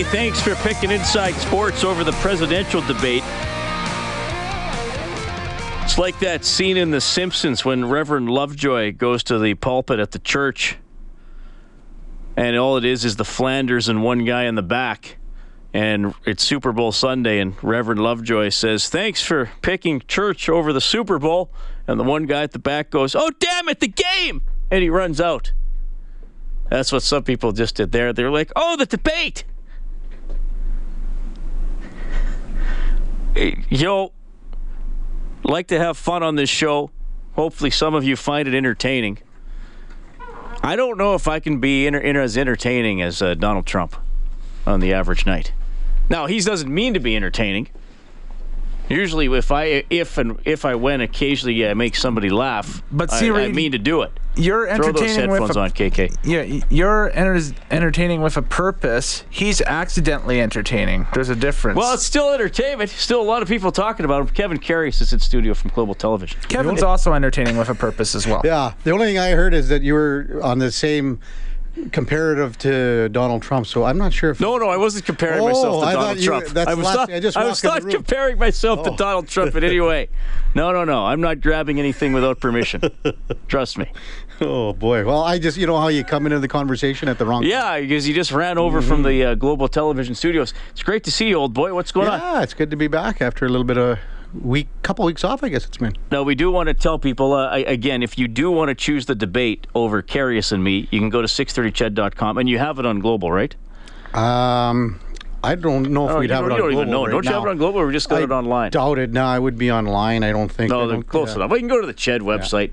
Hey, thanks for picking Inside Sports over the presidential debate. It's like that scene in The Simpsons when Reverend Lovejoy goes to the pulpit at the church, and all it is is the Flanders and one guy in the back. And it's Super Bowl Sunday, and Reverend Lovejoy says, Thanks for picking church over the Super Bowl. And the one guy at the back goes, Oh, damn it, the game! And he runs out. That's what some people just did there. They're like, oh, the debate. Hey, Yo, like to have fun on this show. Hopefully, some of you find it entertaining. I don't know if I can be inter- inter- as entertaining as uh, Donald Trump on the average night. Now, he doesn't mean to be entertaining. Usually, if I if and if I win, occasionally I make somebody laugh. But see, I, I mean to do it. You're Throw those entertaining with headphones a, on, KK. Yeah, you're enter- entertaining with a purpose. He's accidentally entertaining. There's a difference. Well, it's still entertainment. Still a lot of people talking about him. Kevin Carius is in studio from Global Television. Kevin's also entertaining with a purpose as well. Yeah, the only thing I heard is that you were on the same comparative to Donald Trump. So I'm not sure if No, no, I wasn't comparing Oh, myself to I Donald you- Trump. that's I was not, thing. I just I was not comparing myself to Oh. Donald Trump in any way. No, no, no. I'm not grabbing anything without permission. Trust me. Oh boy. Well, I just you know how you come into the conversation at the wrong. Yeah, because you just ran over from the uh, Global Television studios. It's great to see you, old boy. What's going on? Yeah, it's good to be back after a little bit of week, couple weeks off. I guess it's been. Now, we do want to tell people, uh, I- again, if you do want to choose the debate over Carius and me, you can go to 630ched.com, and you have it on Global, right? Um, I don't know if Oh, we'd have it on you don't Global even know. right don't you have it on Global, or we just got I it online? Doubt it. No, I would be online. I don't think. No, they're close yeah. enough. Well, you can go to the Ched website.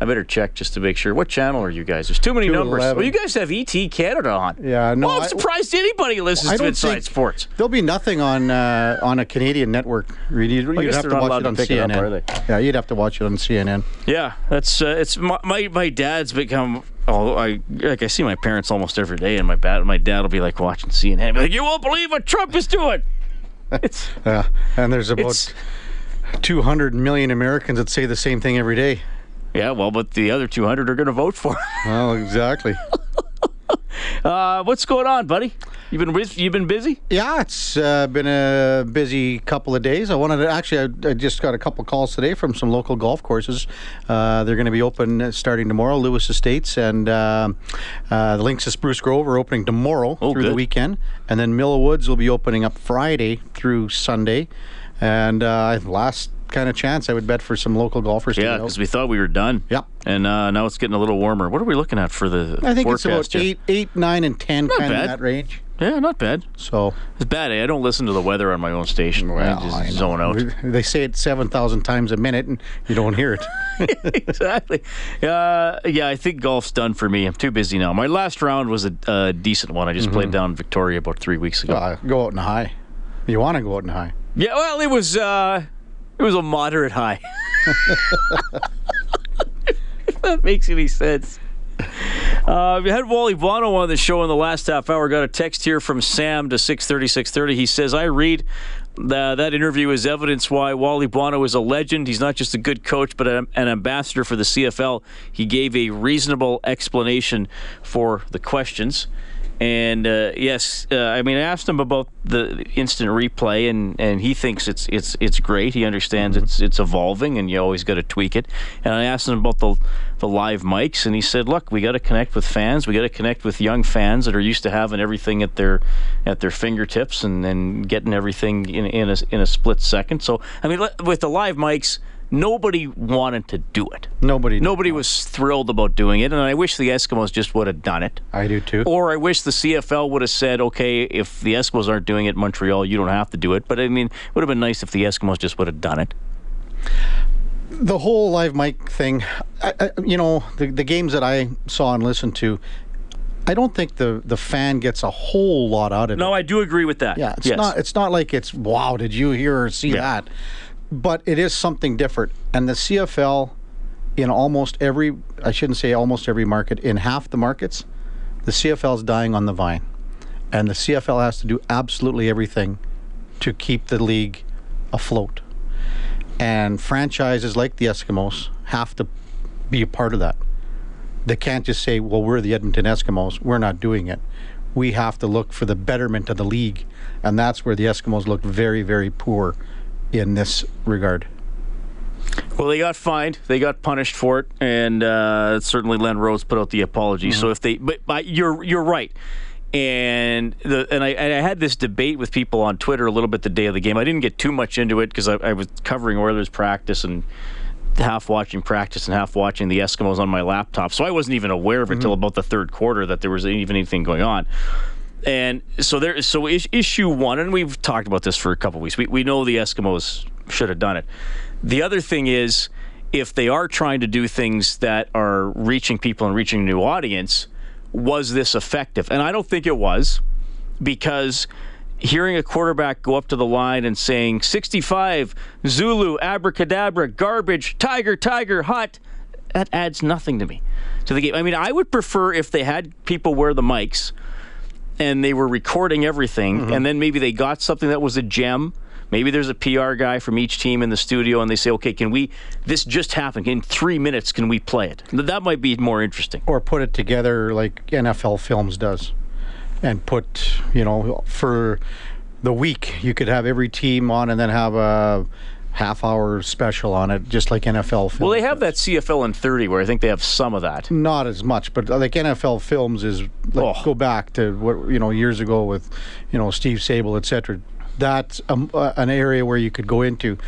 I better check just to make sure. What channel are you guys? There's too many numbers. 211. Well, you guys have ET Canada on. Yeah, no, Well, I'm I- surprised anybody listens I to Inside Sports. There'll be nothing on uh, on a Canadian network. Really, you'd, you'd have to watch it to on it up, CNN. are they? Yeah, you'd have to watch it on CNN. Yeah, that's uh, it's my, my my dad's become. Oh, I like I see my parents almost every day, and my dad my dad will be like watching CNN. Be like, you won't believe what Trump is doing. It's Yeah, and there's about 200 million Americans that say the same thing every day. Yeah, well, but the other 200 are going to vote for. him. Well, exactly. Uh, what's going on, buddy? You've been bus- you been busy? Yeah, it's uh, been a busy couple of days. I wanted to actually, I, I just got a couple calls today from some local golf courses. Uh, they're going to be open uh, starting tomorrow. Lewis Estates and uh, uh, the Links of Spruce Grove are opening tomorrow Oh, through good. the weekend, and then Mill Woods will be opening up Friday through Sunday. And uh, last kind of chance, I would bet for some local golfers. Yeah, because we thought we were done. Yep. And uh, now it's getting a little warmer. What are we looking at for the I think it's about here? eight, eight, nine, and ten, Not kind bad. in that range. Yeah, not bad. So It's bad. eh? I don't listen to the weather on my own station. I just I zone out. They say it seven thousand times a minute, and you don't hear it. exactly. Uh, yeah, I think golf's done for me. I'm too busy now. My last round was a, a decent one. I just played down Victoria about three weeks ago. Uh, go out in the high. You want to go out in the high. yeah, well, it was uh, was a moderate high. if that makes any sense. Uh, we had Wally Buono on the show in the last half hour. Got a text here from Sam to 630, 630. He says, I read the, that interview is evidence why Wally Buono is a legend. He's not just a good coach, but an ambassador for the CFL. He gave a reasonable explanation for the questions. And uh, yes, uh, I mean, I asked him about the instant replay, and, and he thinks it's it's it's great. He understands it's it's evolving, and you always got to tweak it. And I asked him about the the live mics, and he said, "Look, we got to connect with fans. We got to connect with young fans that are used to having everything at their at their fingertips and, and getting everything in in a, in a split second. So I mean, with the live mics." Nobody wanted to do it. Nobody. Nobody was thrilled about doing it, and I wish the Eskimos just would have done it. I do too. Or I wish the CFL would have said, okay, if the Eskimos aren't doing it Montreal, you don't have to do it. But I mean, it would have been nice if the Eskimos just would have done it. the whole live mic thing, I, I, you know, the, the games that I saw and listened to, I don't think the the fan gets a whole lot out of it. No, I do agree with that. Yeah, it's yes. not. It's not like it's wow. Did you hear or see Yeah. that? But it is something different. And the CFL, in almost every, I shouldn't say almost every market, in half the markets, the CFL is dying on the vine, and the CFL has to do absolutely everything to keep the league afloat. And franchises like the Eskimos have to be a part of that. They can't just say, well, we're the Edmonton Eskimos, we're not doing it. We have to look for the betterment of the league. And that's where the Eskimos look very, very poor in this regard. Well, they got fined. They got punished for it, and uh, certainly Len Rhodes put out the apology. So if they, but, but you're you're right. And the and I, and I had this debate with people on Twitter a little bit the day of the game. I didn't get too much into it because I, I was covering Oilers practice and half watching practice and half watching the Eskimos on my laptop. So I wasn't even aware of it until about the third quarter that there was even anything going on. And so there, so is, issue one, and we've talked about this for a couple weeks. We we know the Eskimos should have done it. The other thing is, if they are trying to do things that are reaching people and reaching a new audience, was this effective? And I don't think it was, because hearing a quarterback go up to the line and saying 65 Zulu abracadabra garbage tiger tiger hot that adds nothing to me to the game. I mean, I would prefer if they had people wear the mics and they were recording everything, mm-hmm. and then maybe they got something that was a gem. Maybe there's a PR guy from each team in the studio, and they say, "Okay, can we? This just happened. In three minutes, can we play it?" That might be more interesting. Or put it together like NFL Films does. And put, you know, for the week, you could have every team on and then have a half hour special on it, just like NFL Films. Well, they have that CFL in 30, where I think they have some of that. not as much, but uh, like NFL Films is like Oh. go back to what you know years ago with you know Steve Sabol, etc. That's um, uh, an area where you could go into,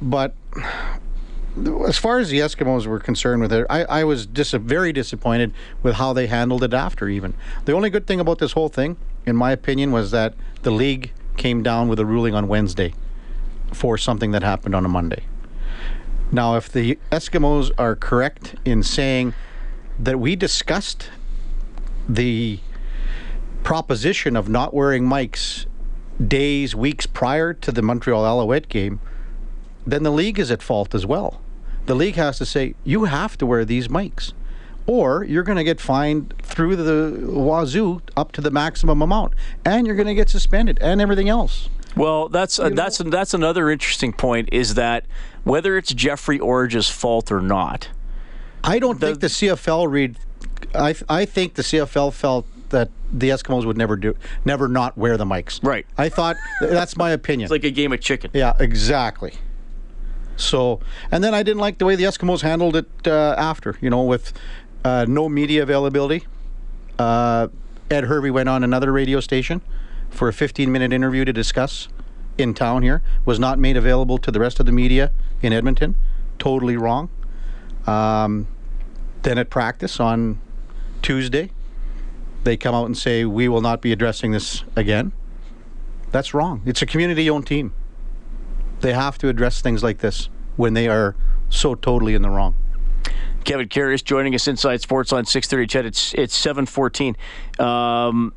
but as far as the Eskimos were concerned with it, I, I was dis- very disappointed with how they handled it after. Even the only good thing about this whole thing, in my opinion, was that the league came down with a ruling on Wednesday for something that happened on a Monday. Now, if the Eskimos are correct in saying that we discussed the proposition of not wearing mics days, weeks prior to the Montreal Alouette game, then the league is at fault as well. The league has to say, you have to wear these mics, or you're going to get fined through the wazoo up to the maximum amount, and you're going to get suspended and everything else. Well, that's uh, that's that's another interesting point. Is that whether it's Jeffrey Orridge's fault or not? I don't think the CFL read. I I think the CFL felt that the Eskimos would never do, never not wear the mics. Right. I thought that's my opinion. It's like a game of chicken. yeah, exactly. So, and then I didn't like the way the Eskimos handled it uh, after. You know, with uh, no media availability. Uh, Ed Hervey went on another radio station for a 15-minute interview to discuss in town here. Was not made available to the rest of the media in Edmonton. Totally wrong. Um, then at practice on Tuesday, they come out and say, We will not be addressing this again. That's wrong. It's a community owned team. They have to address things like this when they are so totally in the wrong. Kevin Carius joining us inside Sports on 6:30. Ched, it's it's 7:14. Um,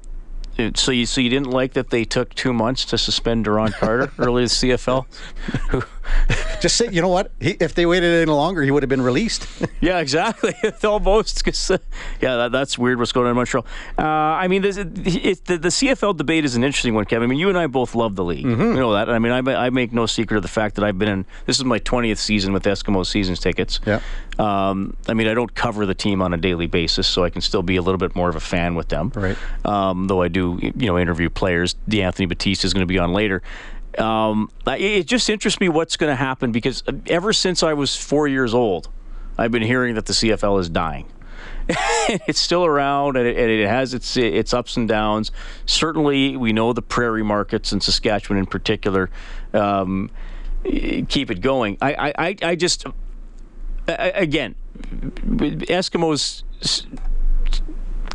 so you so you didn't like that they took two months to suspend Duron Carter early in the CFL? Just say, you know what? He, if they waited any longer, he would have been released. Yeah, exactly. Almost. 'cause, uh, yeah, that, that's weird what's going on in Montreal. Uh, I mean, there's, it, the, the CFL debate is an interesting one, Kevin. I mean, you and I both love the league. Mm-hmm. You know that. I mean, I, I make no secret of the fact that I've been in, this is my 20th season with Eskimo seasons tickets. Yeah. Um, I mean, I don't cover the team on a daily basis, so I can still be a little bit more of a fan with them. Right. Um, though I do, you know, interview players. D'Anthony Batiste is going to be on later. Um, it just interests me what's going to happen because uh, ever since I was four years old, I've been hearing that the CFL is dying. it's still around and it, and it has its its ups and downs. Certainly, we know the prairie markets and Saskatchewan in particular um, keep it going. I I, I- just a- again, Eskimos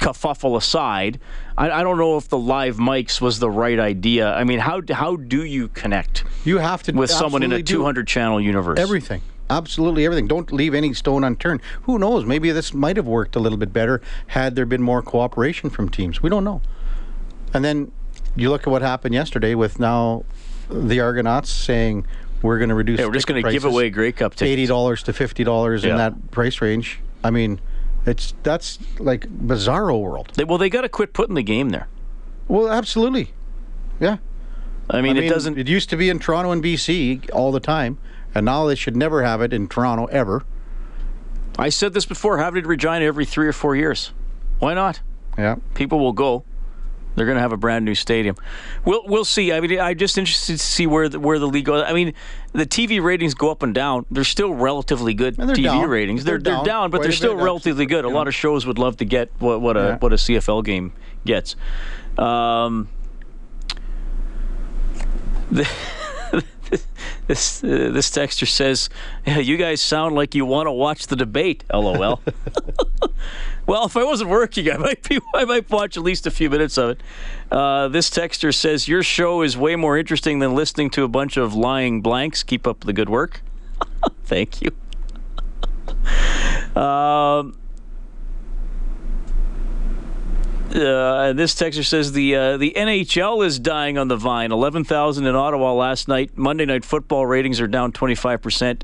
kerfuffle aside, I, I don't know if the live mics was the right idea. I mean, how how do you connect You have to with someone in a 200 channel universe? Everything. Absolutely everything. Don't leave any stone unturned. Who knows? Maybe this might have worked a little bit better had there been more cooperation from teams. We don't know. And then you look at what happened yesterday with now the Argonauts saying we're going to reduce. Yeah, we're just going to give away Grey Cup tickets. eighty dollars to fifty dollars Yeah. in that price range. I mean, it's that's like bizarro world. They- well, they got to quit putting the game there. Well, absolutely. Yeah. I mean, I mean, it doesn't. It used to be in Toronto and BC all the time, and now they should never have it in Toronto ever. I said this before. Have it in Regina every three or four years. Why not? Yeah. People will go. They're going to have a brand new stadium. We'll we'll see. I mean, I'm just interested to see where the, where the league goes. I mean, the TV ratings go up and down. They're still relatively good TV down. ratings. They're They're they're down down, but they're still relatively good. A lot of shows would love to get what what a Yeah. what a CFL game gets. Um, the, this uh, this texter says, yeah, "You guys sound like you want to watch the debate." LOL. well, if I wasn't working, I might be. I might watch at least a few minutes of it. Uh, this texter says, "Your show is way more interesting than listening to a bunch of lying blanks. Keep up the good work." Thank you. um, uh, this texter says the uh, the NHL is dying on the vine. Eleven thousand in Ottawa last night. Monday night football ratings are down twenty five percent.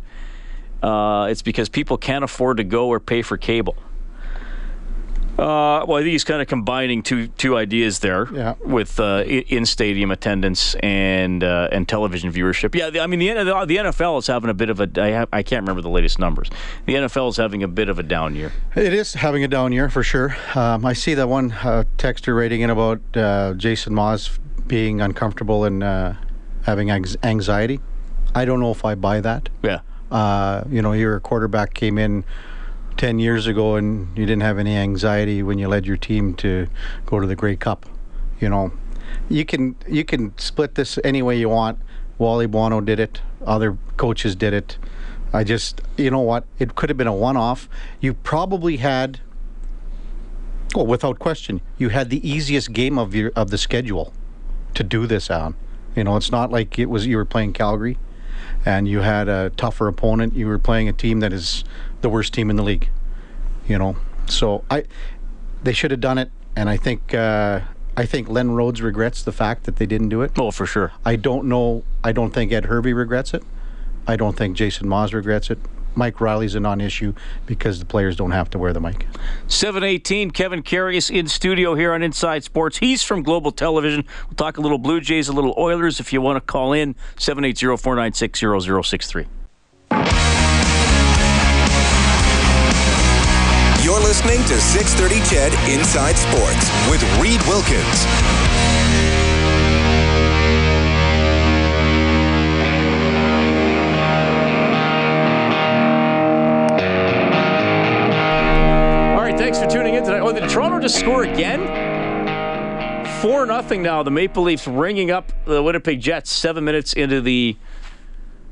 Uh, it's because people can't afford to go or pay for cable. Uh, well, I think he's kind of combining two two ideas there Yeah. with uh, in stadium attendance and uh, and television viewership. Yeah, the, I mean the the NFL is having a bit of a I, have, I can't remember the latest numbers. The NFL is having a bit of a down year. It is having a down year for sure. Um, I see that one uh, texter writing in about uh, Jason Maas being uncomfortable and uh, having anx- anxiety. I don't know if I buy that. Yeah. Uh, you know, your quarterback came in 10 years ago and you didn't have any anxiety when you led your team to go to the Grey Cup. You know, you can you can split this any way you want. Wally Buono did it. Other coaches did it. I just, you know what? It could have been a one-off. You probably had, well, without question, you had the easiest game of your of the schedule to do this on. You know, it's not like it was you were playing Calgary and you had a tougher opponent. You were playing a team that is the worst team in the league. You know, so I they should have done it, and I think uh, I think Len Rhodes regrets the fact that they didn't do it. Oh, for sure. I don't know. I don't think Ed Hervey regrets it. I don't think Jason Maas regrets it. Mike Reilly's a non-issue because the players don't have to wear the mic. 718, Kevin Carius in studio here on Inside Sports. He's from Global Television. We'll talk a little Blue Jays, a little Oilers. If you want to call in, 780 496 0063. You're listening to 630 Ched Inside Sports with Reed Wilkins. Oh, did Toronto just score again? 4 nothing now. The Maple Leafs ringing up the Winnipeg Jets seven minutes into the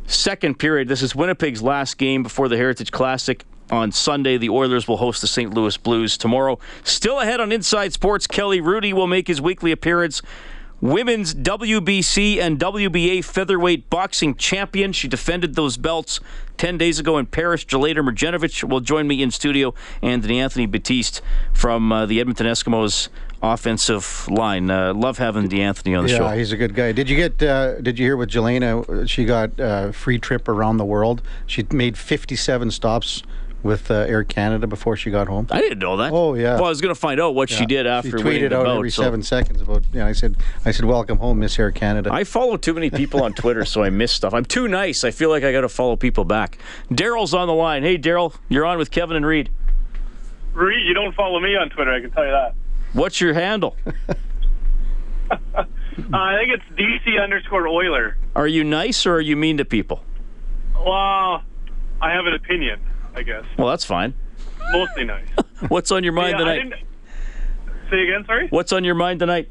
second period. This is Winnipeg's last game before the Heritage Classic. On Sunday, the Oilers will host the St. Louis Blues tomorrow. Still ahead on Inside Sports, Kelly Rudy will make his weekly appearance. Women's WBC and WBA featherweight boxing champion. She defended those belts 10 days ago in Paris. Jelena Mrdjenovich will join me in studio. And Anthony Batiste from uh, the Edmonton Eskimos offensive line. Uh, love having D'Anthony on the yeah, show. he's a good guy. Did you get? Uh, did you hear with Jelena? She got a free trip around the world. She made 57 stops with uh, Air Canada before she got home. I didn't know that. Oh, yeah. Well, I was going to find out what she did after she tweeted out bout, every so- seven seconds about. Yeah, I said, I said, welcome home, Miss Air Canada. I follow too many people on Twitter, so I miss stuff. I'm too nice. I feel like I got to follow people back. Daryl's on the line. Hey, Daryl, you're on with Kevin and Reed. Reed, you don't follow me on Twitter. I can tell you that. What's your handle? Uh, I think it's DC underscore Oiler. Are you nice or are you mean to people? Well, I have an opinion. I guess Well, that's fine. mostly nice. What's on your mind yeah, tonight? Say again. Sorry. What's on your mind tonight?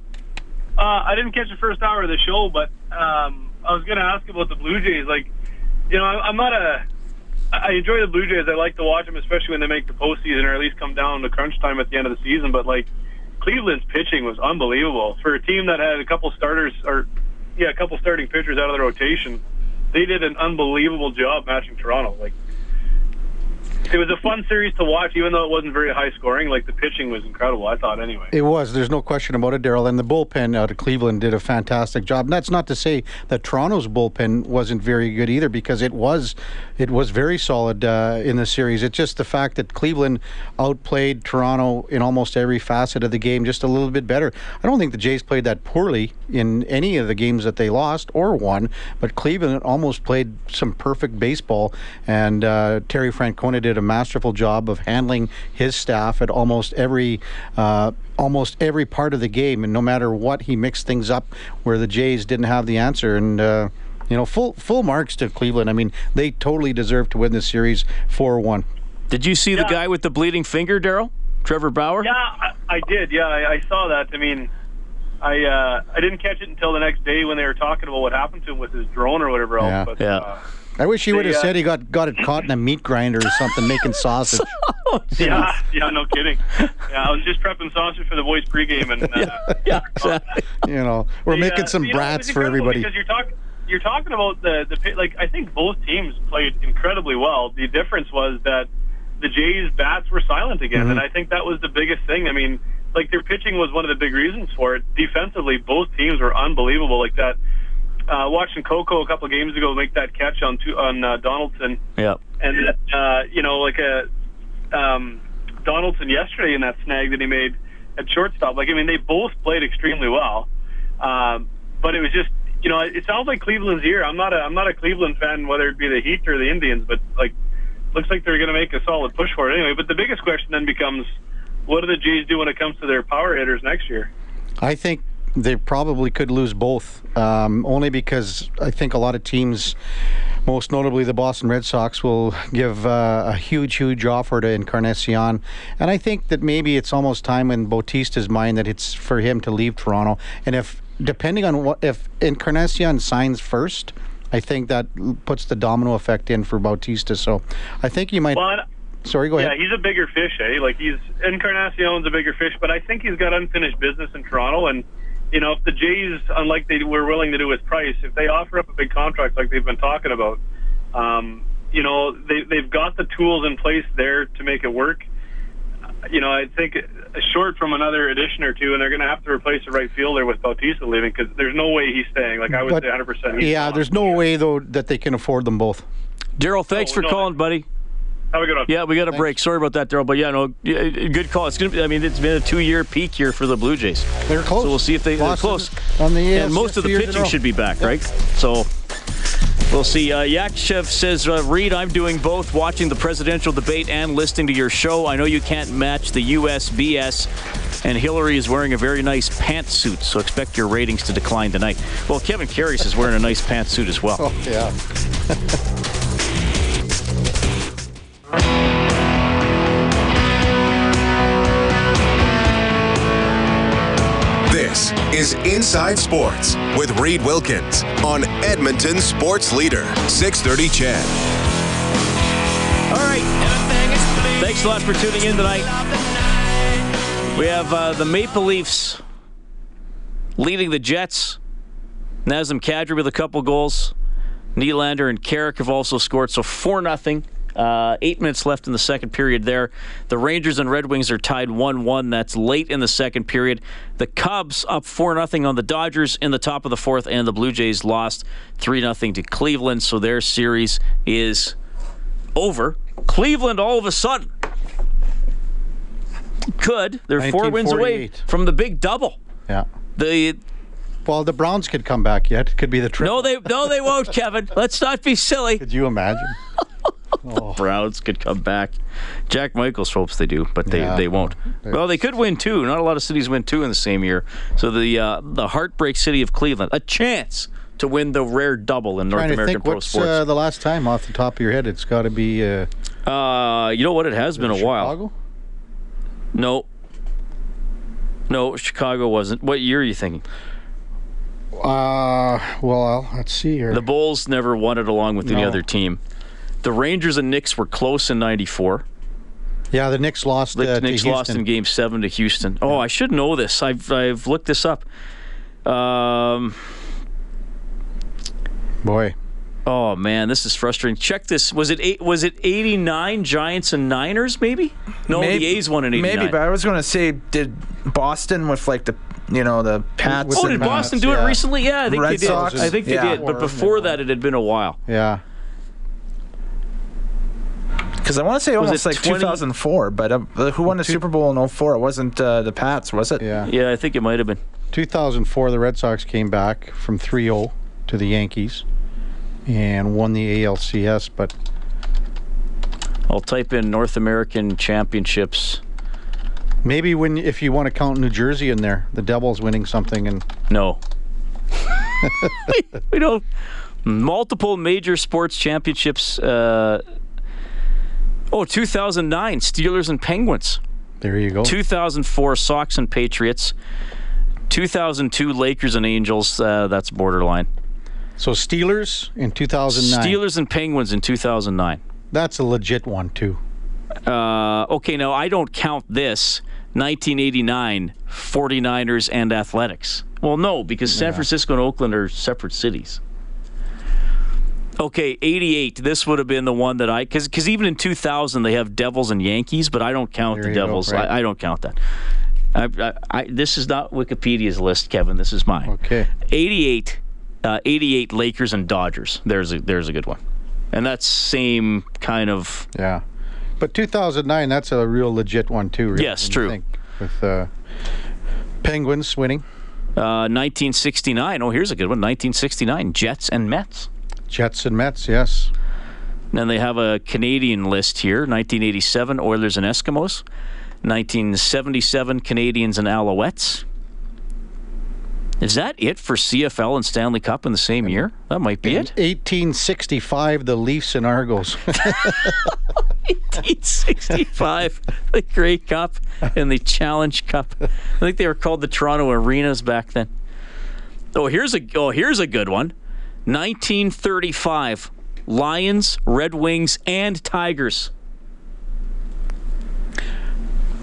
Uh, I didn't catch the first hour of the show, but um, I was going to ask about the Blue Jays. Like, you know, I, I'm not a. I enjoy the Blue Jays. I like to watch them, especially when they make the postseason or at least come down to crunch time at the end of the season. But like, Cleveland's pitching was unbelievable for a team that had a couple starters or yeah, a couple starting pitchers out of the rotation. They did an unbelievable job matching Toronto. Like, it was a fun series to watch, even though it wasn't very high scoring. Like the pitching was incredible. I thought anyway. It was. There's no question about it, Daryl. And the bullpen out of Cleveland did a fantastic job. And that's not to say that Toronto's bullpen wasn't very good either, because it was, it was very solid uh, in the series. It's just the fact that Cleveland outplayed Toronto in almost every facet of the game, just a little bit better. I don't think the Jays played that poorly in any of the games that they lost or won, but Cleveland almost played some perfect baseball. And uh, Terry Francona did a masterful job of handling his staff at almost every uh, almost every part of the game, and no matter what, he mixed things up where the Jays didn't have the answer. And uh, you know, full full marks to Cleveland. I mean, they totally deserve to win this series four one. Did you see the guy with the bleeding finger, Daryl? Trevor Bauer? Yeah, I, I did. Yeah, I, I saw that. I mean, I uh, I didn't catch it until the next day when they were talking about what happened to him with his drone or whatever else. Yeah. But, Yeah. Uh, I wish he would have uh, said he got got it caught in a meat grinder or something making sausage. yeah, yeah, no kidding. Yeah, I was just prepping sausage for the boys pregame, and uh, Yeah, exactly. You know, we're the, making uh, some you know, brats was for everybody. Because you're talking, you're talking about the the like. I think both teams played incredibly well. The difference was that the Jays' bats were silent again, Mm-hmm. and I think that was the biggest thing. I mean, like their pitching was one of the big reasons for it. Defensively, both teams were unbelievable. Like that, uh, watching Coco a couple of games ago make that catch on two, on uh, Donaldson, Yeah. and uh, you know, like a um, Donaldson yesterday in that snag that he made at shortstop. Like, I mean, they both played extremely well, um, but it was just, you know, it sounds like Cleveland's here. I'm not a, I'm not a Cleveland fan, whether it be the Heat or the Indians, but like, looks like they're going to make a solid push for it anyway. But the biggest question then becomes, what do the Jays do when it comes to their power hitters next year? I think they probably could lose both, um, only because I think a lot of teams, most notably the Boston Red Sox, will give uh, a huge, huge offer to Encarnacion. And I think that maybe it's almost time in Bautista's mind that it's for him to leave Toronto. And if, depending on what, if Encarnacion signs first, I think that puts the domino effect in for Bautista. So I think you might. Well, sorry, go ahead. Yeah, he's a bigger fish, eh? Like he's Encarnacion's a bigger fish, but I think he's got unfinished business in Toronto. And you know, if the Jays, unlike they were willing to do with Price, if they offer up a big contract like they've been talking about, um, you know, they they've got the tools in place there to make it work. You know, I think uh, short from another addition or two, and they're going to have to replace the right fielder with Bautista leaving because there's no way he's staying. Like I would But- say, 100. percent yeah, there's no way though that they can afford them both. Daryl, thanks Oh, for no. calling, buddy. Have a good one. Yeah, we got a break. Sorry about that, Daryl. But yeah, no, good call. It's gonna be. I mean, it's been a two-year peak here for the Blue Jays. They're close. So we'll see if they, they're close. on the and most of the two years in a pitching should be back, right? So we'll see. Uh, Yakshev says, uh, Reed, I'm doing both, watching the presidential debate and listening to your show. I know you can't match the U.S. BS, and Hillary is wearing a very nice pantsuit, so expect your ratings to decline tonight. Well, Kevin Carius is wearing a nice pantsuit as well. Oh, yeah. is Inside Sports with Reed Wilkins on Edmonton Sports Leader, 630 Ched. All right. Thanks a lot for tuning in tonight. We have uh, the Maple Leafs leading the Jets. Nazem Kadri with a couple goals. Nylander and Carrick have also scored, so 4 nothing Uh, eight minutes left in the second period there. The Rangers and Red Wings are tied 1 1. That's late in the second period. The Cubs up 4 0 on the Dodgers in the top of the fourth, and the Blue Jays lost 3 0 to Cleveland. So their series is over. Cleveland all of a sudden could. They're four wins away from the big double. Yeah. The Well, the Browns could come back yet. It could be the trip. no, they no, they won't, Kevin. Let's not be silly. Could you imagine? Browns could come back. Jack Michaels hopes they do, but they, Yeah. they won't. Well, they could win two. Not a lot of cities win two in the same year. So the uh, the heartbreak city of Cleveland, a chance to win the rare double in North Trying to American think pro what's sports. uh, the last time off the top of your head. It's got to be uh, Uh, you know what? It has been a while. No. No, Chicago wasn't. What year are you thinking? Uh, well, let's see here. The Bulls never won it along with any other team. The Rangers and Knicks were close in '94. yeah, the Knicks lost. The uh, Knicks to lost in Game Seven to Houston. Oh, I should know this. I've I've looked this up. Um, Boy, oh man, this is frustrating. Check this. Was it eight? Was it '89 Giants and Niners? Maybe. No, the A's won in '89. Maybe, but I was going to say, did Boston with like the, you know, the Pats? Oh, did and, Mets, Boston do yeah. it recently? Yeah, I think Red they did. Sox? I think they Yeah. did. But before that, it had been a while. yeah. Because I want to say it Was almost it like 20 2004, but uh, who won the Super Bowl in 04? It wasn't uh, the Pats, was it? Yeah. Yeah, I think it might have been. 2004, the Red Sox came back from 3-0 to the Yankees and won the ALCS. But I'll type in North American Championships. maybe when if you want to count New Jersey in there, the Devils winning something and No. we, we don't. Multiple major sports championships. Uh, oh, 2009 Steelers and Penguins. there you go. 2004 Sox and Patriots. 2002 Lakers and Angels. Uh, that's borderline. So Steelers in 2009. Steelers and Penguins in 2009. That's a legit one too. Uh, okay, now I don't count this. 1989 49ers and Athletics. Well, no, because San Francisco and Oakland are separate cities. Okay, 88. This would have been the one that I because because even in 2000 they have Devils and Yankees, but I don't count There the go, Devils. right. I, I don't count that. I, I, I, this is not Wikipedia's list, Kevin. This is mine. Okay. 88, uh, 88 Lakers and Dodgers. There's a there's a good one, and that's same kind of Yeah. But 2009, that's a real legit one too. Really, Yes, true. think, With uh, Penguins winning, Uh, 1969. Oh, here's a good one. 1969. Jets and Mets. Jets and Mets. Yes. Then they have a Canadian list here. 1987. Oilers and Eskimos. 1977. Canadiens and Alouettes. Is that it for CFL and Stanley Cup in the same year? That might be it. 1865, the Leafs and Argos. 1865, the Grey Cup and the Challenge Cup. I think they were called the Toronto Arenas back then. Oh, here's a oh here's a good one. 1935, Lions, Red Wings, and Tigers.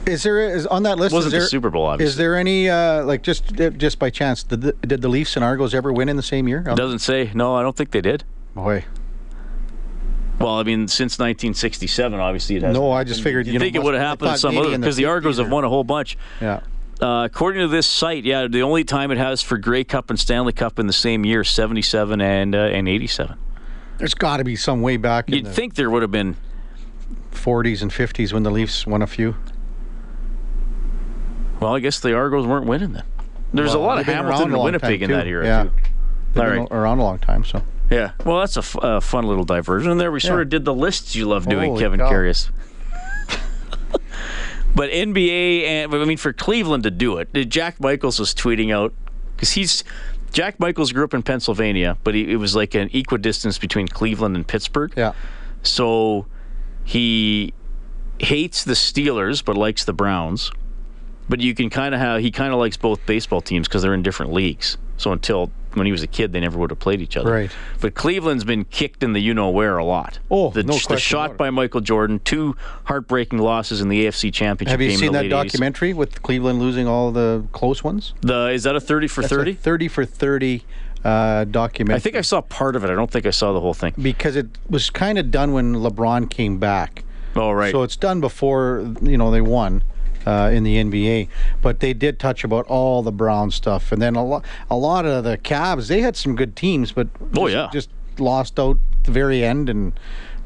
is there is on that list? Wasn't is the there, Super Bowl, Is there any uh, like just just by chance did the, did the Leafs and Argos ever win in the same year? Doesn't say. No, I don't think they did. Boy, Well, I mean, since 1967, obviously it has. no, I just figured you, You know, think it would have happened some other in because the Argos have won a whole bunch. Yeah. Uh, according to this site, yeah, the only time it has for Grey Cup and Stanley Cup in the same year, 77 and uh, and 87. There's got to be some way back in You'd the think there would have been 40s and 50s when the Leafs won a few. Well, I guess the Argos weren't winning then. There's a lot of they've been around Hamilton and Winnipeg in that era Yeah. too. They've All been right. around a long time, so Yeah. Well, that's a, f- fun little diversion. And there we sort Yeah. of did the lists you love doing, Holy Kevin. Carius. But NBA and I mean for Cleveland to do it, Jack Michaels was tweeting out because he's Jack Michaels grew up in Pennsylvania, but he, it was like an equidistance between Cleveland and Pittsburgh. yeah. So he hates the Steelers but likes the Browns. But you can kind of have he kind of likes both baseball teams because they're in different leagues. So until when he was a kid, they never would have played each other. Right. But Cleveland's been kicked in the you know where a lot. Oh, the, no the shot by Michael Jordan, two heartbreaking losses in the AFC Championship Have you seen that late 80s. documentary with Cleveland losing all the close ones? The is that a thirty for thirty? 30 for 30 uh, documentary. I think I saw part of it. I don't think I saw the whole thing. because it was kind of done when LeBron came back. Oh, right. So it's done before you know they won uh, in the NBA, but they did touch about all the Brown stuff, and then a lot a lot of the Cavs. They had some good teams, but Oh, just, yeah. just lost out at the very end, and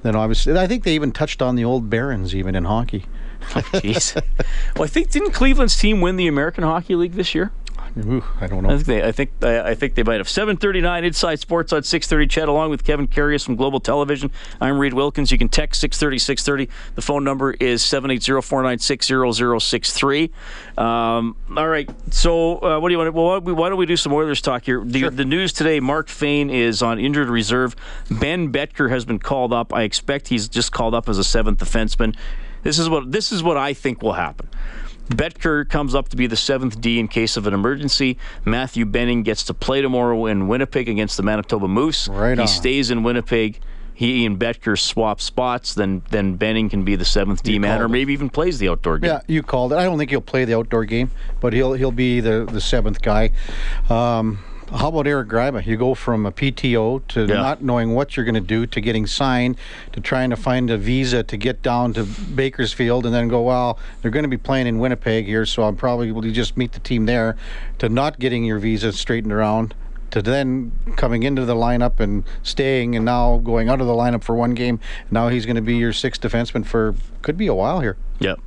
then obviously I think they even touched on the old Barons even in hockey. Jeez. well, I think didn't Cleveland's team win the American Hockey League this year? Ooh, I don't know. I think they. I think. I, I think they might have. Seven thirty nine Inside Sports on six thirty. Ched along with Kevin Carius from Global Television. I'm Reed Wilkins. You can text 630 630. The phone number is 780-496-0063. Um, all right. So uh, what do you want? Well, why don't we- why don't we do some Oilers talk here? The, the news today: Mark Fayne is on injured reserve. Ben Betker has been called up. I expect he's just called up as a seventh defenseman. This is what this is what I think will happen. Betker comes up to be the seventh D in case of an emergency. Matthew Benning gets to play tomorrow in Winnipeg against the Manitoba Moose. Right he on. stays in Winnipeg. He and Betker swap spots. Then then Benning can be the seventh D man, or called it. maybe even plays the outdoor game. Yeah, you called it. I don't think he'll play the outdoor game, but he'll he'll be the the seventh guy. Um, how about Eric Gryba? You go from a PTO to Yeah. not knowing what you're going to do to getting signed to trying to find a visa to get down to Bakersfield and then go, well, they're going to be playing in Winnipeg here, so I'm probably will just meet the team there to not getting your visa straightened around to then coming into the lineup and staying and now going out of the lineup for one game. Now he's going to be your sixth defenseman for could be a while here. Yep.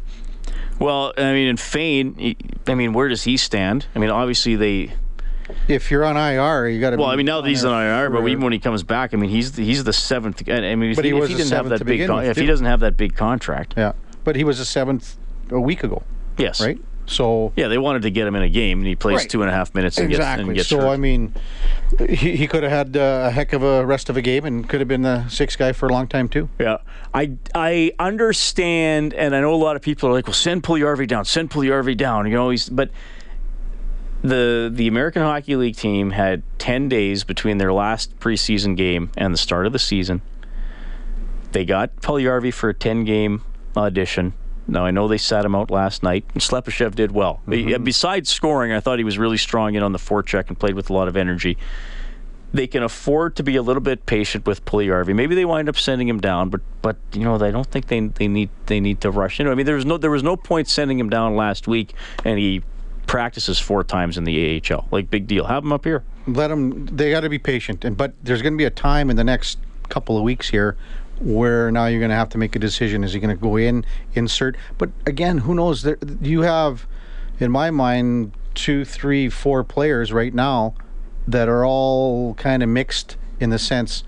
Well, I mean, in Fayne, I mean, where does he stand? I mean, obviously they. If you're on IR, you got to. Well, I mean, now that he's on IR, but even when he comes back, I mean, he's the, he's the seventh. I mean, if But he if was he the didn't have seventh that big, con- with, if he doesn't have that big contract, yeah, but he was the seventh a week ago, yes, right? So Yeah, they wanted to get him in a game, and he plays Right. two and a half minutes and exactly. gets, and gets so hurt. I mean, he, he could have had uh, a heck of a rest of a game and could have been the sixth guy for a long time too. Yeah, I I understand, and I know a lot of people are like, "Well, send Puljujärvi down, send Puljujärvi down." You know, he's but the the American Hockey League team had ten days between their last preseason game and the start of the season. They got Puljujärvi for a ten game audition. Now I know they sat him out last night, and Slepyshev did well. Be- mm-hmm. uh, Besides scoring, I thought he was really strong in on the forecheck and played with a lot of energy they can afford to be a little bit patient with Puljujärvi. Maybe they wind up sending him down, but but you know I don't think they they need they need to rush. You know, I mean there was no there was no point sending him down last week, and he practices four times in the AHL. Like big deal. Have them up here. Let them. They got to be patient, and but there's going to be a time in the next couple of weeks here where now you're going to have to make a decision. Is he going to go in, insert? But again, who knows? There, you have, in my mind, two, three, four players right now that are all kind of mixed in the sense.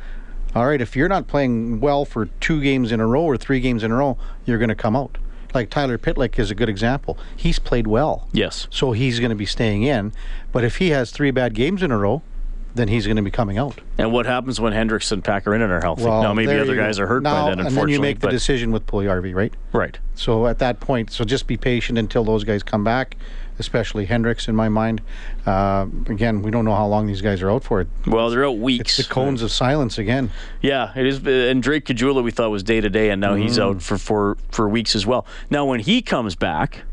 All right, if you're not playing well for two games in a row or three games in a row, you're going to come out. Like Tyler Pitlick is a good example. He's played well. Yes. So he's going to be staying in. But if he has three bad games in a row, then he's going to be coming out. And what happens when Hendricks and Pakarinen are healthy? now maybe other guys are hurt now, by then. And then you make the decision with Puljujärvi, right? right. So at that point, so just be patient until those guys come back, especially Hendricks in my mind. Uh, again, we don't know how long these guys are out for. It. Well, they're out weeks. It's the cones of silence again. Yeah, it is. And Drake Caggiula we thought was day to day, and now he's Mm. out for, for for weeks as well. Now, when he comes back,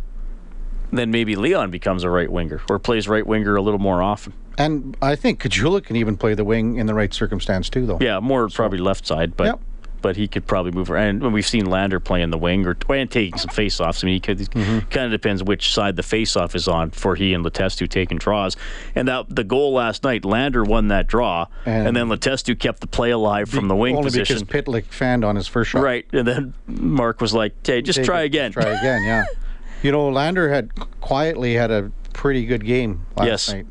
then maybe Leon becomes a right winger or plays right winger a little more often. And I think Caggiula can even play the wing in the right circumstance too, though. Yeah, more probably left side, but Yep. But he could probably move around. And we've seen Lander playing the wing or and taking some face-offs. I mean, he could Mm-hmm. kind of depends which side the face-off is on for he and Letestu taking draws. And that the goal last night, Lander won that draw, and, And- then Letestu kept the play alive from the wing Only position. because Pitlick fanned on his first shot. Right, and then Mark was like, "Hey, just Take try it, again." Try again, yeah. You know, Lander had quietly had a pretty good game last Yes. night,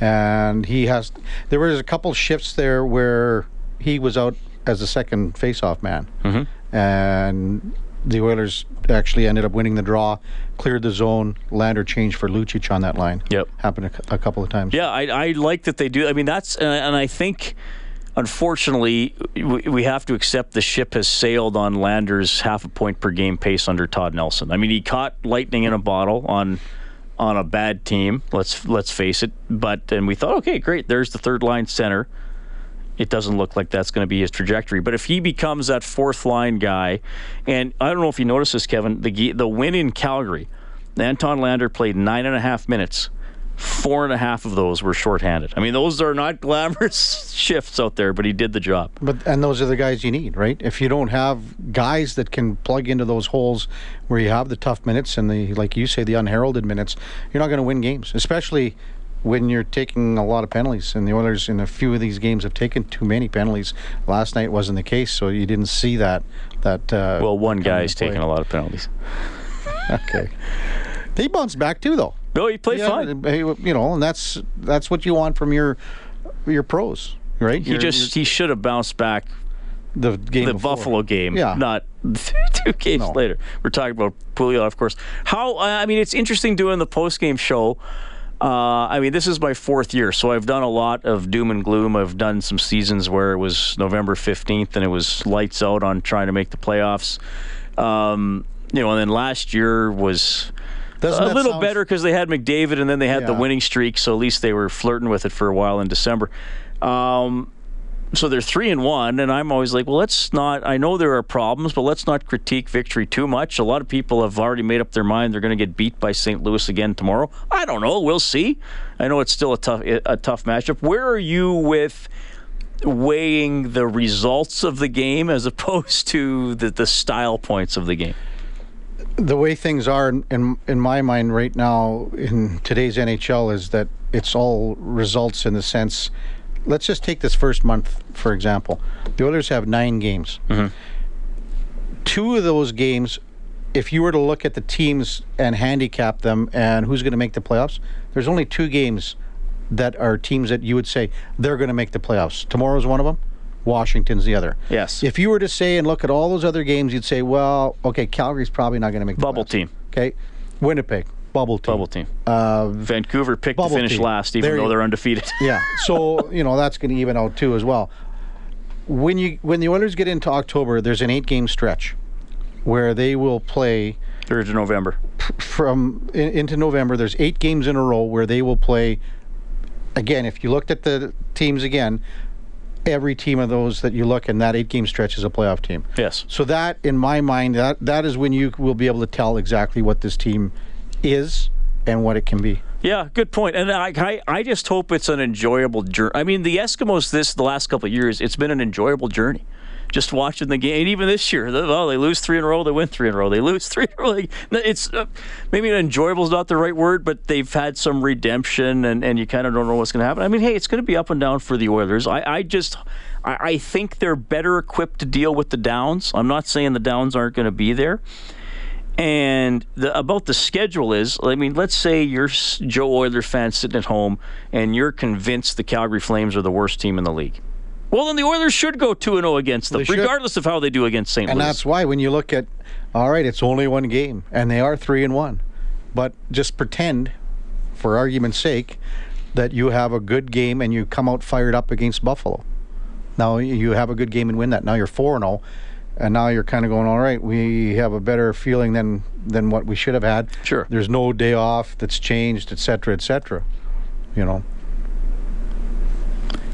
and he has. There was a couple shifts there where he was out as a second face-off man, Mm-hmm. and the Oilers actually ended up winning the draw, cleared the zone. Lander changed for Lucic on that line. Yep. happened a, a couple of times. Yeah, I, I like that they do. I mean, that's and, and I think, unfortunately, we, we have to accept the ship has sailed on Lander's half a point per game pace under Todd Nelson. I mean, he caught lightning in a bottle on on a bad team. Let's let's face it. But and we thought, okay, great. There's the third line center. It doesn't look like that's going to be his trajectory. But if he becomes that fourth line guy, and I don't know if you noticed this, Kevin, the the win in Calgary, Anton Lander played nine and a half minutes. four and a half of those were shorthanded. I mean, those are not glamorous shifts out there, but he did the job. But and those are the guys you need, right? If you don't have guys that can plug into those holes where you have the tough minutes and the like you say the unheralded minutes, you're not going to win games, especially when you're taking a lot of penalties. And the Oilers in a few of these games have taken too many penalties. Last night wasn't the case, so you didn't see that. That uh, Well, one into guy's taking a lot of penalties. Okay, he bounced back too, though. No, he played Yeah, fine. he- You know, and that's that's what you want from your your pros, right? He Your- just he should have bounced back the game the before. Buffalo game, Yeah. not two games No. later. We're talking about Pouliot, of course. How I mean, it's interesting doing the post game show. Uh, I mean, this is my fourth year, so I've done a lot of doom and gloom. I've done some seasons where it was November fifteenth and it was lights out on trying to make the playoffs. Um, you know, and then last year was Doesn't a little sound- better because they had McDavid and then they had the winning streak, so at least they were flirting with it for a while in December. Um, so they're three and one, and I'm always like, well, let's not. I know there are problems, but let's not critique victory too much. A lot of people have already made up their mind they're going to get beat by St. Louis again tomorrow. I don't know. We'll see. I know it's still a tough a tough matchup. Where are you with? weighing the results of the game as opposed to the, the style points of the game. the way things are in, in in my mind right now in today's NHL is that it's all results in the sense. Let's just take this first month for example. The Oilers have nine games. Mm-hmm. Two of those games, if you were to look at the teams and handicap them and who's going to make the playoffs, there's only two games that are teams that you would say they're going to make the playoffs. Tomorrow's one of them. Washington's the other. Yes. If you were to say and look at all those other games, you'd say, well, okay, Calgary's probably not going to make the Bubble playoffs. team. Okay, Winnipeg, bubble team. Bubble team. Uh, Vancouver picked to finish team. last, even There though you- they're undefeated. yeah. So you know that's going to even out too as well. When you when the Oilers get into October, there's an eight game stretch where they will play Third of November. from in, into November. There's eight games in a row where they will play. Again, if you looked at the teams again, every team of those that you look in that eight game stretch is a playoff team. Yes. So that, in my mind, that that is when you will be able to tell exactly what this team is and what it can be. Yeah, good point. And I, I, I just hope it's an enjoyable journey. I mean, the Eskimos this the last couple of years, it's been an enjoyable journey. Just watching the game, and even this year, they- oh, they lose three in a row, they win three in a row, they lose three in a row. It's uh, maybe an enjoyable is not the right word, but they've had some redemption, and, and you kind of don't know what's going to happen. I mean, hey, it's going to be up and down for the Oilers. I, I just, I, I think they're better equipped to deal with the downs. I'm not saying the downs aren't going to be there. And the, about the schedule is, I mean, let's say you're Joe Oiler fan sitting at home and you're convinced the Calgary Flames are the worst team in the league. Well, then the Oilers should go 2 0 against them, They should. regardless of how they do against St. And Louis. that's why when you look at, all right, it's only one game, and they are three and one, but just pretend, for argument's sake, that you have a good game and you come out fired up against Buffalo. Now you have a good game and win that. Now you're four and zero, and now you're kind of going, all right, we have a better feeling than than what we should have had. Sure. There's no day off that's changed, et cetera, et cetera. You know.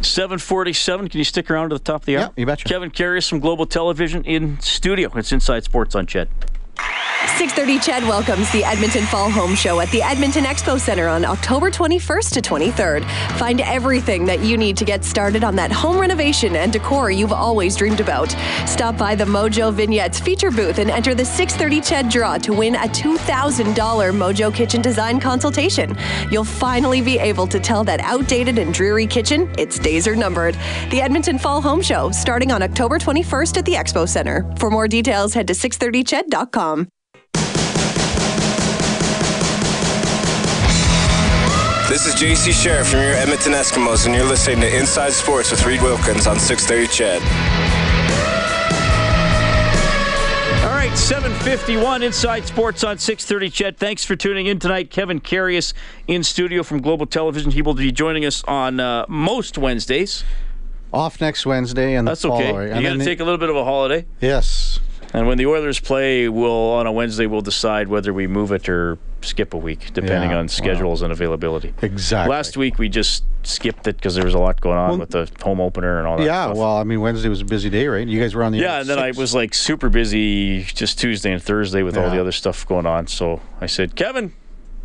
747. Can you stick around to the top of the hour? Yeah, you betcha. Kevin Carius from Global Television in studio. It's Inside Sports on Ched. 6:30 Ched welcomes the Edmonton Fall Home Show at the Edmonton Expo Center on October 21st to 23rd. Find everything that you need to get started on that home renovation and decor you've always dreamed about. Stop by the Mojo Vignettes feature booth and enter the 6:30 Ched draw to win a $2,000 Mojo Kitchen design consultation. You'll finally be able to tell that outdated and dreary kitchen its days are numbered. The Edmonton Fall Home Show starting on October 21st at the Expo Center. For more details, head to 630ched.com. This is JC Sherritt from your Edmonton Eskimos, and you're listening to Inside Sports with Reid Wilkins on 630 Ched. All right, 751 Inside Sports on 630 Ched. Thanks for tuning in tonight. Kevin Carius in studio from Global Television. He will be joining us on uh, most Wednesdays. Off next Wednesday and That's the okay. following. You and got to take a little bit of a holiday. Yes. And when the Oilers play, we'll on a Wednesday we'll decide whether we move it or skip a week, depending Yeah, on schedules and availability. Exactly. Last week we just skipped it because there was a lot going on Well- with the home opener and all that. Yeah, stuff. well, I mean, Wednesday was a busy day, right? You guys were on the Yeah, and then at I was like super busy just Tuesday and Thursday with all the other stuff going on. So I said, Kevin,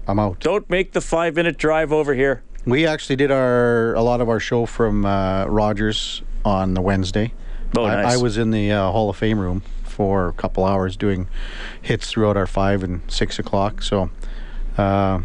I'm out. Don't make the five minute drive over here. We actually did our a lot of our show from uh, Rogers on the Wednesday. Oh, I, nice. I was in the uh, Hall of Fame room for a couple hours doing hits throughout our five and six o'clock. So, uh,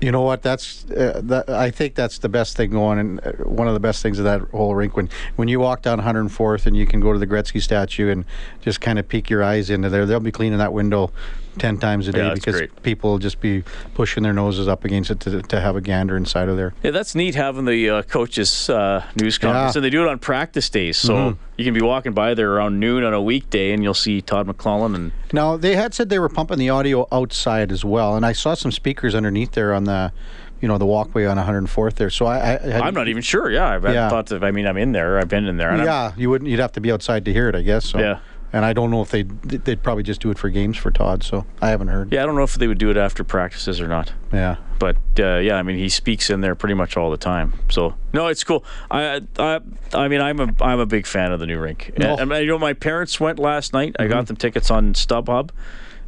you know what? That's uh, that, I think that's the best thing going, and uh, one of the best things of that whole rink when when you walk down 104th and you can go to the Gretzky statue and just kind of peek your eyes into there. They'll be cleaning that window ten times a day Yeah, because great. people will just be pushing their noses up against it to, to have a gander inside of there. Yeah, that's neat having the uh, coaches uh, news conference, Yeah. and they do it on practice days. So Mhm. you can be walking by there around noon on a weekday, and you'll see Todd McLellan. And Now they had said they were pumping the audio outside as well, and I saw some speakers underneath there on the, you know, the walkway on 104th there. So I, I I'm not even sure. Yeah, I've Yeah. thought that. I mean, I'm in there. I've been in there. and I'm- Yeah, you wouldn't. You'd have to be outside to hear it, I guess. So. Yeah. And I don't know if they they'd probably just do it for games for Todd. So I haven't heard. yeah. I don't know if they would do it after practices or not. Yeah. But uh, yeah, I mean, he speaks in there pretty much all the time. So no, it's cool. I, I, I mean, I'm a, I'm a big fan of the new rink. No. And, and, you know, my parents went last night. I Mm-hmm. got them tickets on StubHub.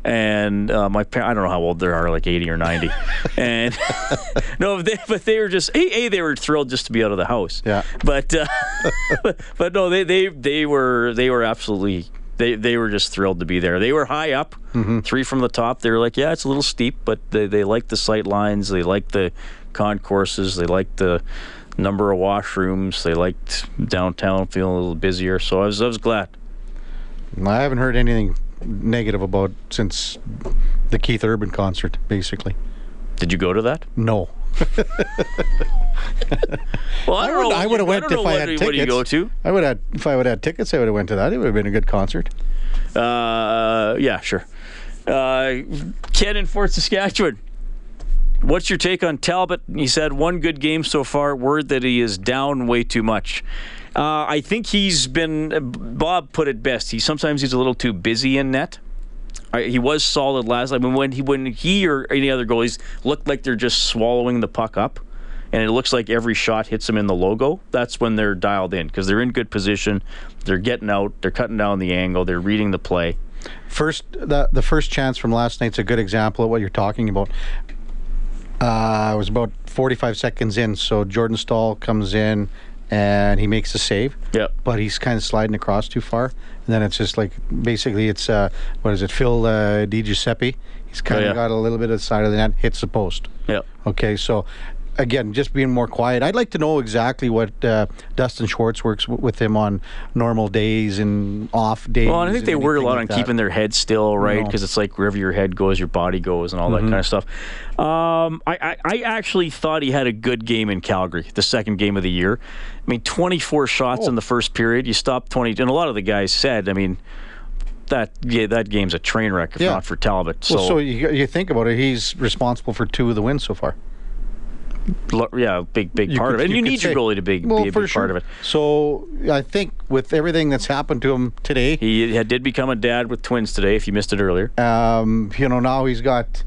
And uh, my par- I don't know how old they are, like 80 or 90. and no, they, but they were just, a, a, they were thrilled just to be out of the house. Yeah. But, uh, but no, they, they, they were, they were absolutely, they, they were just thrilled to be there. They were high up, Mm-hmm. three from the top. They were like, yeah, it's a little steep, but they, they like the sight lines. They like the concourses. They like the number of washrooms. They liked downtown feeling a little busier. So I was, I was glad. I haven't heard anything negative about since the Keith Urban concert. Basically, Did you go to that? no. Well, I, I would- would've went if I had What do you tickets. go to? I would have if I would have had tickets. I would have went to that. It would have been a good concert. Uh, yeah, sure. Uh, Ken in Fort Saskatchewan. What's your take on Talbot? He's had one good game so far. Word that he is down way too much. Uh, I think he's been. Bob put it best. He sometimes he's a little too busy in net. He was solid last. I mean, when he when he or any other goalies look like they're just swallowing the puck up, and it looks like every shot hits them in the logo. That's when they're dialed in because they're in good position. They're getting out. They're cutting down the angle. They're reading the play. First, the the first chance from last night's a good example of what you're talking about. Uh, it was about 45 seconds in, so Jordan Staal comes in and he makes a save. Yep. But he's kind of sliding across too far, and then it's just like basically it's uh, what is it, Phil uh, Di Giuseppe? He's kind of Oh, yeah. got a little bit of the side of the net, hits the post. Yep. Okay, so again, just being more quiet. I'd like to know exactly what uh, Dustin Schwartz works w- with him on normal days and off days. Well, and I think they worry a lot like on that. keeping their head still, right? No. Because it's like wherever your head goes, your body goes, and all that kind of stuff. Um, I, I, I actually thought he had a good game in Calgary, the second game of the year. I mean, 24 shots in the first period. You stopped 20, and a lot of the guys said, I mean, that yeah, that game's a train wreck if Yeah. not for Talbot. So, Well, so you, you think about it, he's responsible for two of the wins so far. Yeah, big big You part could- of it. And you, could need your say- goalie to be, well, be a big sure. part of it. So I think with everything that's happened to him today, He had, did become a dad with twins today. If you missed it earlier, um, you know, now he's got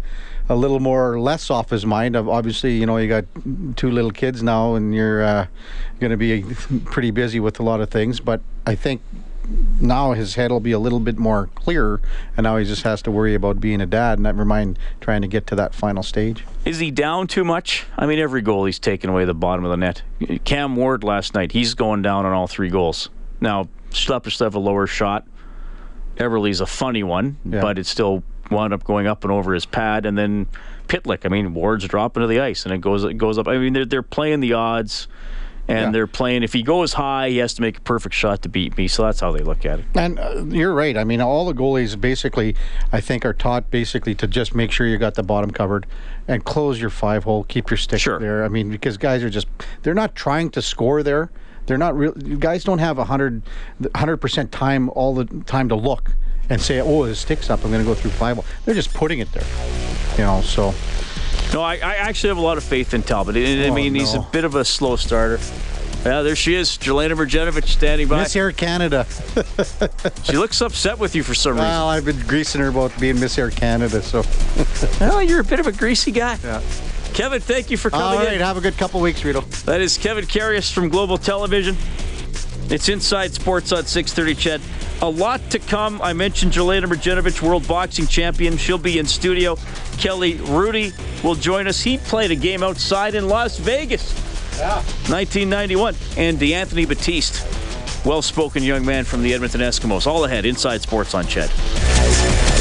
a little more less off his mind. Of Obviously, you know, you got two little kids now, and you're uh, going to be pretty busy with a lot of things. But I think now his head will be a little bit more clear, and now he just has to worry about being a dad, and never mind trying to get to that final stage. Is he down too much? I mean, every goal he's taken away the bottom of the net. Cam Ward last night, he's going down on all three goals. Now, Schlepper still have a lower shot. Eberle's a funny one, Yeah. but it still wound up going up and over his pad. And then Pitlick, I mean, Ward's dropping to the ice and it goes it goes up. I mean, they're, they're playing the odds. And Yeah. they're playing. If he goes high, he has to make a perfect shot to beat me. So that's how they look at it. And uh, you're right. I mean, all the goalies basically, I think, are taught basically to just make sure you got the bottom covered and close your five hole, keep your stick Sure. there. I mean, because guys are just, they're not trying to score there. They're not real. Guys don't have a hundred, hundred percent time all the time to look and say, "Oh, the stick's up. I'm going to go through five hole." They're just putting it there. You know, so No, I, I actually have a lot of faith in Talbot. I, I Oh, mean, he's a bit of a slow starter. Yeah, there she is, Jelena Mrdjenovich standing by. Miss Air Canada. She looks upset with you for some reason. Well, I've been greasing her about being Miss Air Canada. So, Well, you're a bit of a greasy guy. yeah. Kevin, thank you for coming All right. in. Have a good couple weeks, Rito. That is Kevin Carius from Global Television. It's Inside Sports on 630 Ched. A lot to come. I mentioned Jelena Mrdjenovich, world boxing champion. She'll be in studio. Kelly Hrudey will join us. He played a game outside in Las Vegas. Yeah. 1991. And DeAnthony Batiste, well spoken young man from the Edmonton Eskimos. All ahead, Inside Sports on Ched.